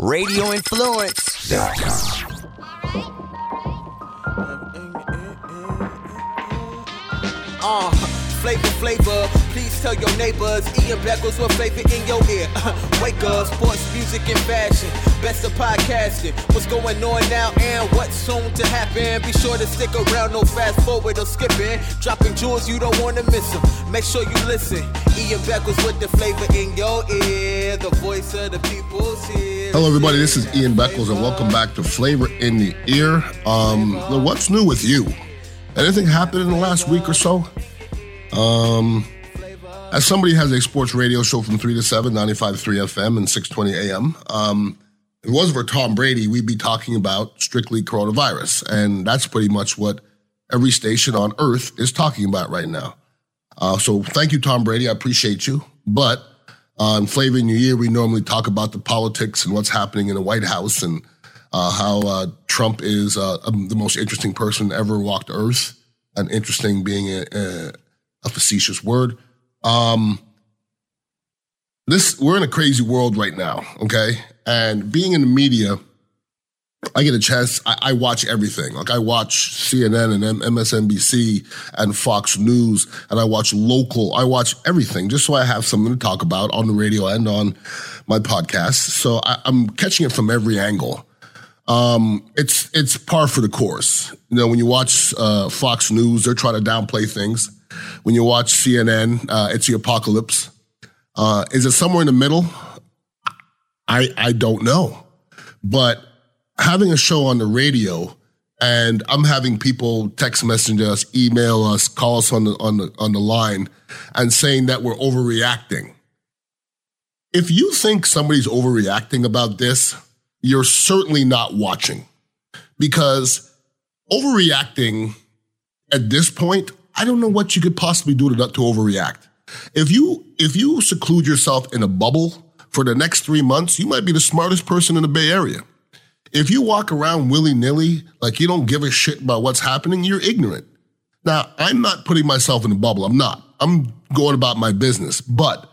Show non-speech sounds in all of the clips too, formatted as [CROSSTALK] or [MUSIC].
Radioinfluence.com. Uh, flavor, flavor. Please tell your neighbors. Ian Beckles with flavor in your ear. Wake up, sports, music, and fashion. Best of podcasting. What's going on now and what's soon to happen? Be sure to stick around, no fast forward or skipping. Dropping jewels, you don't want to miss them. Make sure you listen. Ian Beckles with the flavor in your ear. The voice of the people's here. Hello, everybody. This is Ian Beckles, and welcome back to Flavor in the Ear. Um, what's new with you? Anything happened in the last week or so? Um, as somebody has a sports radio show from 3 to 7, 95.3 FM and 620 AM, um, if it wasn't for Tom Brady, we'd be talking about strictly coronavirus. And that's pretty much what every station on earth is talking about right now. Uh, so thank you, Tom Brady. I appreciate you. But on Flavor in Your Ear, we normally talk about the politics and what's happening in the White House and uh, how uh, Trump is uh, um, the most interesting person ever walked Earth. And interesting being a, a, a facetious word. Um, this we're in a crazy world right now, okay? And being in the media, I get a chance. I, I watch everything. Like I watch CNN and M- MSNBC and Fox News, and I watch local. I watch everything just so I have something to talk about on the radio and on my podcast. So I, I'm catching it from every angle um, it's it's par for the course. You know, when you watch uh, Fox News, they're trying to downplay things. When you watch CNN, uh, it's the apocalypse. Uh, is it somewhere in the middle? I I don't know, but having a show on the radio and I'm having people text message us, email us, call us on the on the on the line, and saying that we're overreacting. If you think somebody's overreacting about this, you're certainly not watching because overreacting at this point, I don't know what you could possibly do to, to overreact. If you, if you seclude yourself in a bubble for the next three months, you might be the smartest person in the Bay Area. If you walk around willy nilly, like you don't give a shit about what's happening, you're ignorant. Now, I'm not putting myself in a bubble. I'm not. I'm going about my business, but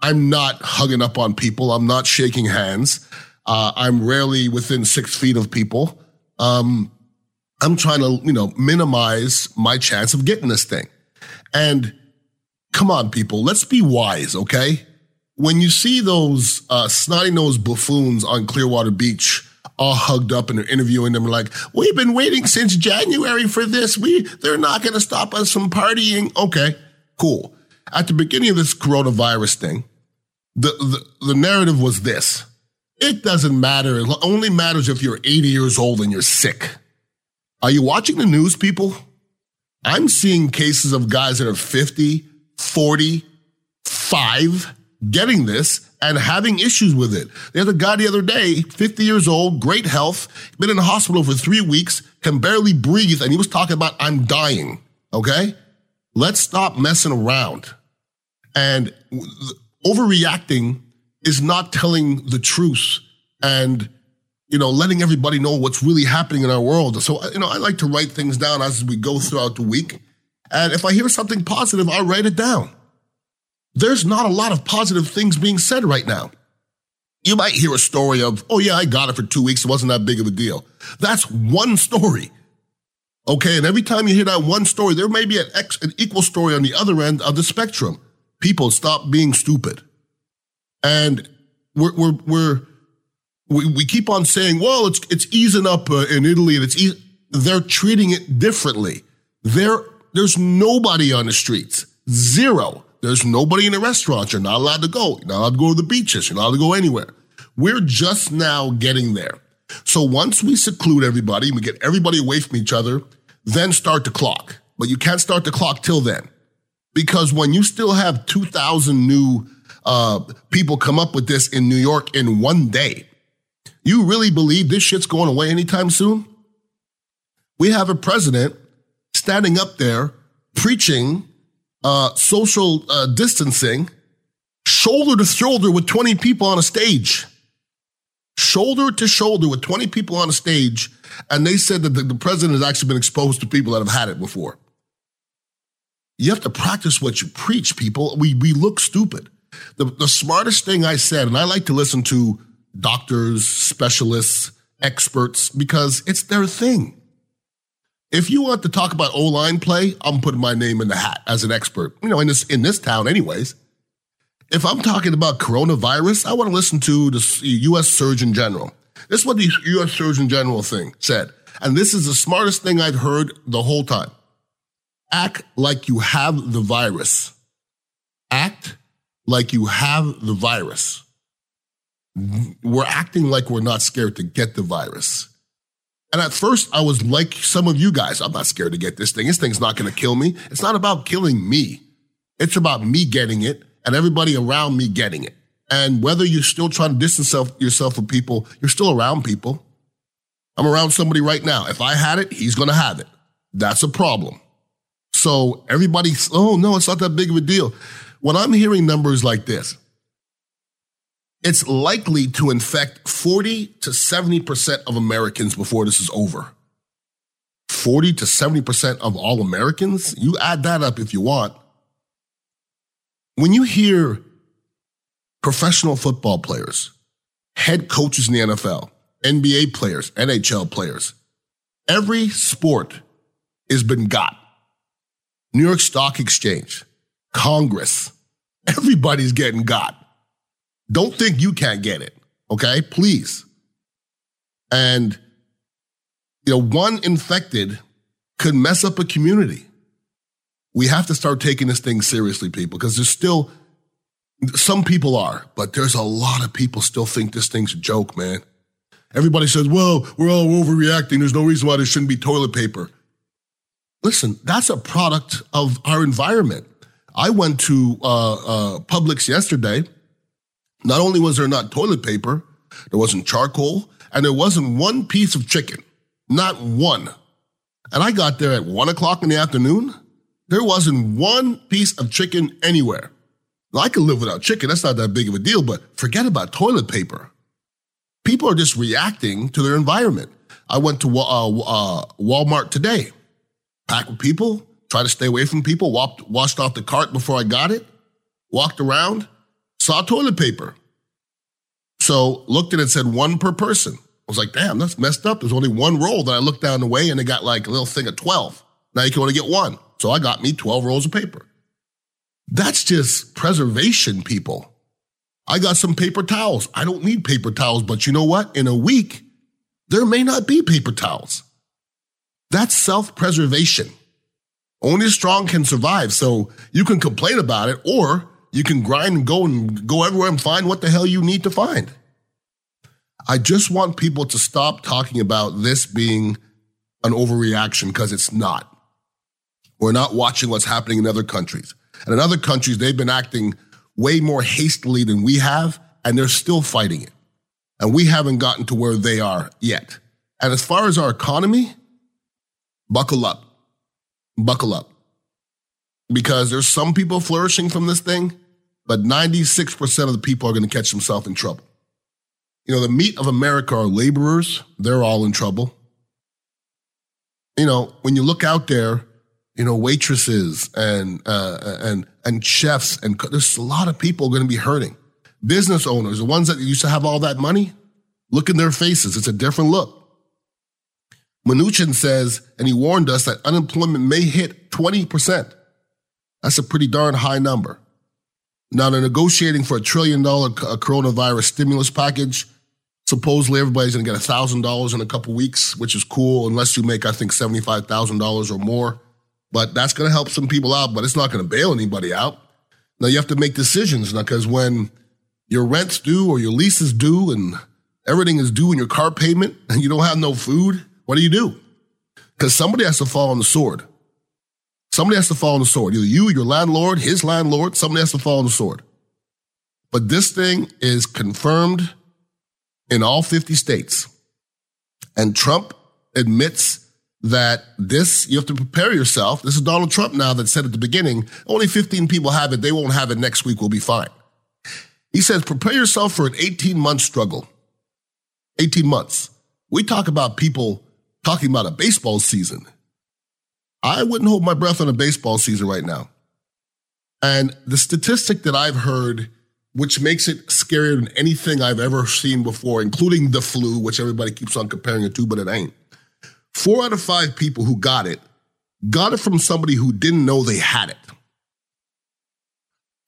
I'm not hugging up on people. I'm not shaking hands. Uh, I'm rarely within six feet of people. Um, I'm trying to, you know, minimize my chance of getting this thing. And come on, people, let's be wise, okay? When you see those uh, snotty nosed buffoons on Clearwater Beach, all hugged up and they're interviewing them like, we've been waiting since January for this. We, they're not going to stop us from partying. Okay, cool. At the beginning of this coronavirus thing, the, the, the narrative was this. It doesn't matter. It only matters if you're 80 years old and you're sick. Are you watching the news, people? I'm seeing cases of guys that are 50, 40, 5 getting this and having issues with it. There's a guy the other day, 50 years old, great health, been in the hospital for three weeks, can barely breathe, and he was talking about, I'm dying. Okay? Let's stop messing around. And overreacting is not telling the truth and you know letting everybody know what's really happening in our world so uh, you know i like to write things down as we go throughout the week and if i hear something positive i'll write it down there's not a lot of positive things being said right now you might hear a story of oh yeah i got it for two weeks it wasn't that big of a deal that's one story okay and every time you hear that one story there may be an, ex, an equal story on the other end of the spectrum people stop being stupid and we're, we're, we're, we, we keep on saying, well, it's, it's easing up uh, in Italy and it's, e-. they're treating it differently. There, there's nobody on the streets. Zero. There's nobody in the restaurants. You're not allowed to go. You're not allowed to go to the beaches. You're not allowed to go anywhere. We're just now getting there. So once we seclude everybody, we get everybody away from each other, then start the clock. But you can't start the clock till then. Because when you still have 2,000 new uh, people come up with this in New York in one day. You really believe this shit's going away anytime soon? We have a president standing up there preaching uh, social uh, distancing, shoulder to shoulder with 20 people on a stage. Shoulder to shoulder with 20 people on a stage. And they said that the, the president has actually been exposed to people that have had it before. You have to practice what you preach, people. We, we look stupid. The, the smartest thing I said, and I like to listen to doctors, specialists, experts, because it's their thing. If you want to talk about O line play, I'm putting my name in the hat as an expert. You know, in this in this town, anyways. If I'm talking about coronavirus, I want to listen to the U.S. Surgeon General. This is what the U.S. Surgeon General thing said, and this is the smartest thing I've heard the whole time. Act like you have the virus. Act like you have the virus. We're acting like we're not scared to get the virus. And at first, I was like some of you guys. I'm not scared to get this thing. This thing's not going to kill me. It's not about killing me. It's about me getting it and everybody around me getting it. And whether you're still trying to distance yourself from people, you're still around people. I'm around somebody right now. If I had it, he's going to have it. That's a problem. So everybody's, oh no, it's not that big of a deal. When I'm hearing numbers like this, it's likely to infect 40 to 70% of Americans before this is over. 40 to 70% of all Americans? You add that up if you want. When you hear professional football players, head coaches in the NFL, NBA players, NHL players, every sport has been got. New York Stock Exchange, Congress, everybody's getting got. Don't think you can't get it. Okay. Please. And, you know, one infected could mess up a community. We have to start taking this thing seriously, people, because there's still, some people are, but there's a lot of people still think this thing's a joke, man. Everybody says, well, we're all overreacting. There's no reason why there shouldn't be toilet paper. Listen, that's a product of our environment. I went to uh, uh, Publix yesterday not only was there not toilet paper, there wasn't charcoal, and there wasn't one piece of chicken. Not one. And I got there at one o'clock in the afternoon. There wasn't one piece of chicken anywhere. Now, I could live without chicken. That's not that big of a deal, but forget about toilet paper. People are just reacting to their environment. I went to uh, uh, Walmart today, packed with people, tried to stay away from people, walked, washed off the cart before I got it, walked around, saw toilet paper. So looked at it, said one per person. I was like, damn, that's messed up. There's only one roll that I looked down the way and they got like a little thing of 12. Now you can only get one. So I got me 12 rolls of paper. That's just preservation, people. I got some paper towels. I don't need paper towels, but you know what? In a week, there may not be paper towels. That's self preservation. Only strong can survive. So you can complain about it or you can grind and go and go everywhere and find what the hell you need to find. I just want people to stop talking about this being an overreaction because it's not. We're not watching what's happening in other countries. And in other countries, they've been acting way more hastily than we have, and they're still fighting it. And we haven't gotten to where they are yet. And as far as our economy, buckle up. Buckle up because there's some people flourishing from this thing, but 96% of the people are going to catch themselves in trouble. You know, the meat of America are laborers. They're all in trouble. You know, when you look out there, you know, waitresses and, uh, and, and chefs, and there's a lot of people going to be hurting. Business owners, the ones that used to have all that money, look in their faces. It's a different look. Mnuchin says, and he warned us that unemployment may hit 20%. That's a pretty darn high number. Now they're negotiating for a trillion dollar uh, coronavirus stimulus package. Supposedly everybody's going to get a thousand dollars in a couple weeks, which is cool, unless you make I think seventy five thousand dollars or more. But that's going to help some people out, but it's not going to bail anybody out. Now you have to make decisions now because when your rent's due or your lease is due and everything is due in your car payment [LAUGHS] and you don't have no food, what do you do? Because somebody has to fall on the sword. Somebody has to fall on the sword. Either you, your landlord, his landlord, somebody has to fall on the sword. But this thing is confirmed in all 50 states. And Trump admits that this, you have to prepare yourself. This is Donald Trump now that said at the beginning, only 15 people have it. They won't have it next week. We'll be fine. He says, prepare yourself for an 18 month struggle. 18 months. We talk about people talking about a baseball season. I wouldn't hold my breath on a baseball season right now. And the statistic that I've heard which makes it scarier than anything I've ever seen before, including the flu, which everybody keeps on comparing it to, but it ain't. Four out of five people who got it got it from somebody who didn't know they had it.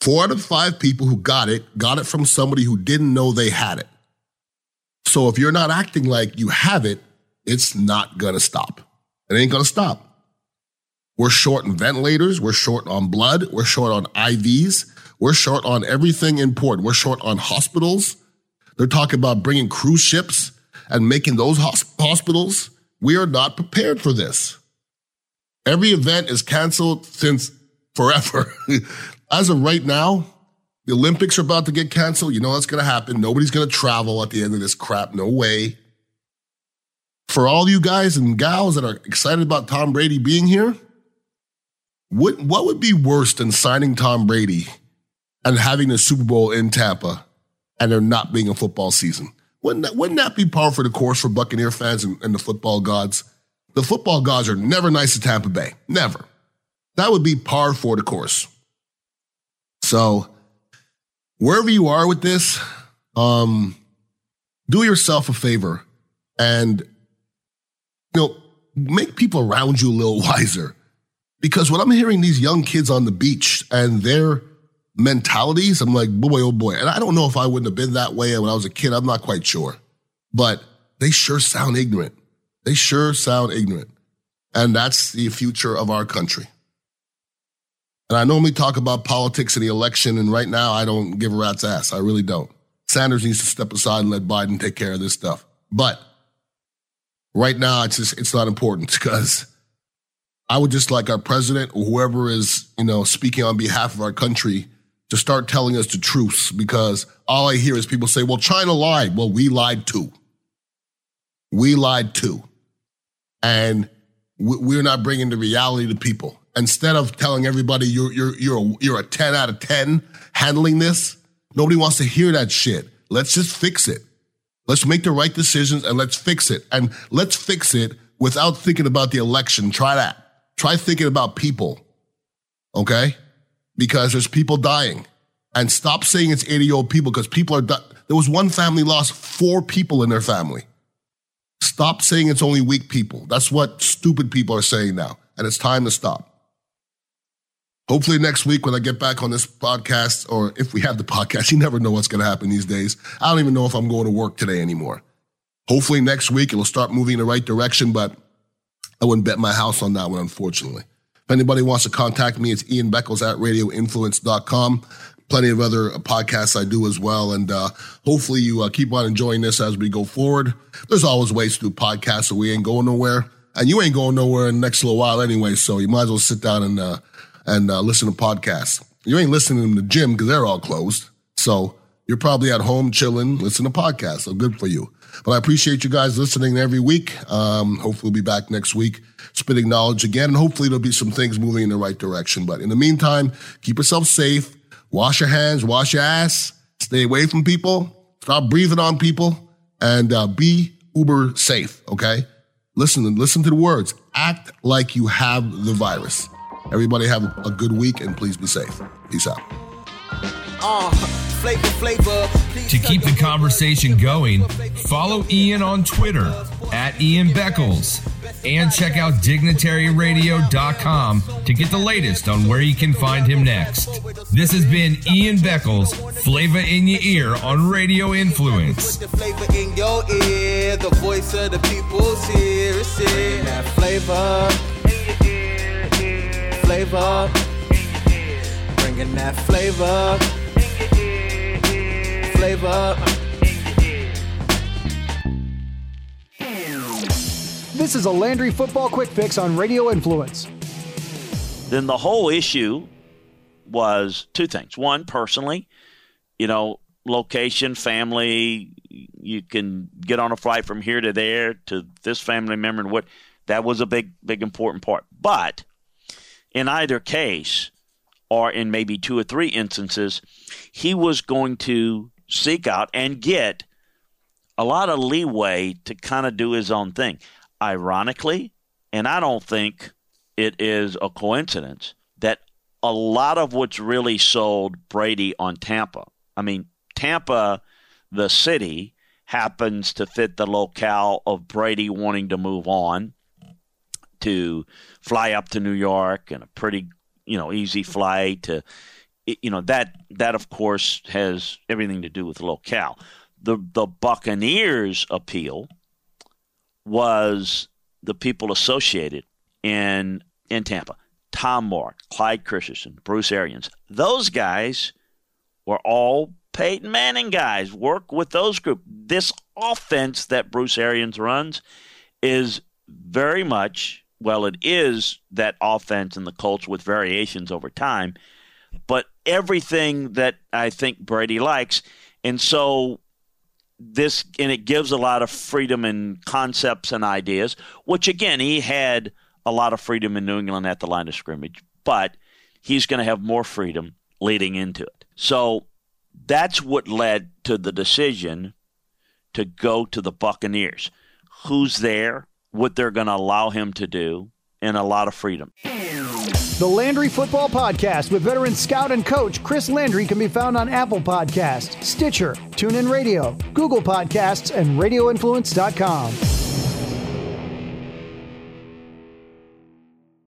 Four out of five people who got it got it from somebody who didn't know they had it. So if you're not acting like you have it, it's not gonna stop. It ain't gonna stop. We're short on ventilators, we're short on blood, we're short on IVs, we're short on everything important. We're short on hospitals. They're talking about bringing cruise ships and making those hospitals. We are not prepared for this. Every event is canceled since forever. [LAUGHS] As of right now, the Olympics are about to get canceled. You know what's going to happen. Nobody's going to travel at the end of this crap. No way. For all you guys and gals that are excited about Tom Brady being here, what, what would be worse than signing Tom Brady and having the Super Bowl in Tampa and there not being a football season. Wouldn't that, wouldn't that be par for the course for Buccaneer fans and, and the football gods? The football gods are never nice to Tampa Bay. Never. That would be par for the course. So, wherever you are with this, um, do yourself a favor and, you know, make people around you a little [LAUGHS] wiser. Because when I'm hearing these young kids on the beach and they're mentalities, I'm like, boy, oh boy. And I don't know if I wouldn't have been that way when I was a kid. I'm not quite sure. But they sure sound ignorant. They sure sound ignorant. And that's the future of our country. And I normally talk about politics and the election, and right now I don't give a rat's ass. I really don't. Sanders needs to step aside and let Biden take care of this stuff. But right now, it's just, it's not important [LAUGHS] because I would just like our president or whoever is, you know, speaking on behalf of our country to start telling us the truth because all I hear is people say, well, China lied. Well, we lied too. We lied too. And we're not bringing the reality to people. Instead of telling everybody you're, you're, you're, a, you're a 10 out of 10 handling this, nobody wants to hear that shit. Let's just fix it. Let's make the right decisions and let's fix it. And let's fix it without thinking about the election. Try that. Try thinking about people. Okay? because there's people dying. And stop saying it's 80 year old people because people are, di- there was one family lost four people in their family. Stop saying it's only weak people. That's what stupid people are saying now. And it's time to stop. Hopefully next week when I get back on this podcast, or if we have the [LAUGHS] podcast, you never know what's going to happen these days. I don't even know if I'm going to work today anymore. Hopefully next week it'll start moving in the right direction, but I wouldn't bet my house on that one, unfortunately. If anybody wants to contact me, it's Ian Beckles at radioinfluence.com. Plenty of other podcasts I do as well. And uh, hopefully you uh, keep on enjoying this as we go forward. There's always ways to do podcasts, so we ain't going nowhere. And you ain't going nowhere in the next little while anyway, so you might as well sit down and uh, and uh, listen to podcasts. You ain't listening in the gym because they're all closed. So you're probably at home chilling, listening to podcasts. So good for you. But I appreciate you guys listening every week. Um, hopefully, we'll be back next week spitting knowledge again, and hopefully, there'll be some things moving in the right direction. But in the meantime, keep yourself safe, wash your hands, wash your ass, stay away from people, stop breathing on people, and uh, be uber safe, okay? Listen, listen to the words. Act like you have the virus. Everybody have a good week and please be safe. Peace out. Uh, flavor, flavor. To keep the conversation going, follow Ian on Twitter at Ian Beckles and check out dignitaryradio.com to get the latest on where you can find him next. This has been Ian Beckles, Flavor in Your Ear on Radio Influence. Put the flavor in your ear, the voice of the people's here. It's that flavor. Flavor. Bringing that flavor flavor. This is a Landry Football Quick Fix on Radio Influence. Then the whole issue was two things. One, personally, you know, location, family, you can get on a flight from here to there to this family member and what that was a big, big important part. But in either case, or in maybe two or three instances, he was going to seek out and get a lot of leeway to kind of do his own thing. Ironically, and I don't think it is a coincidence that a lot of what's really sold Brady on Tampa I mean, Tampa, the city, happens to fit the locale of Brady wanting to move on to fly up to New York and a pretty, you know, easy flight to you know that that of course has everything to do with locale. The the Buccaneers appeal was the people associated in in Tampa. Tom Moore, Clyde Christensen, Bruce Arians. Those guys were all Peyton Manning guys. Work with those group. This offense that Bruce Arians runs is very much well, it is that offense and the Colts with variations over time, but everything that I think Brady likes. And so this and it gives a lot of freedom and concepts and ideas, which again he had a lot of freedom in New England at the line of scrimmage, but he's going to have more freedom leading into it. So that's what led to the decision to go to the Buccaneers. Who's there, what they're going to allow him to do, and a lot of freedom. The Landry Football Podcast with veteran scout and coach Chris Landry can be found on Apple Podcasts, Stitcher, TuneIn Radio, Google Podcasts, and RadioInfluence.com.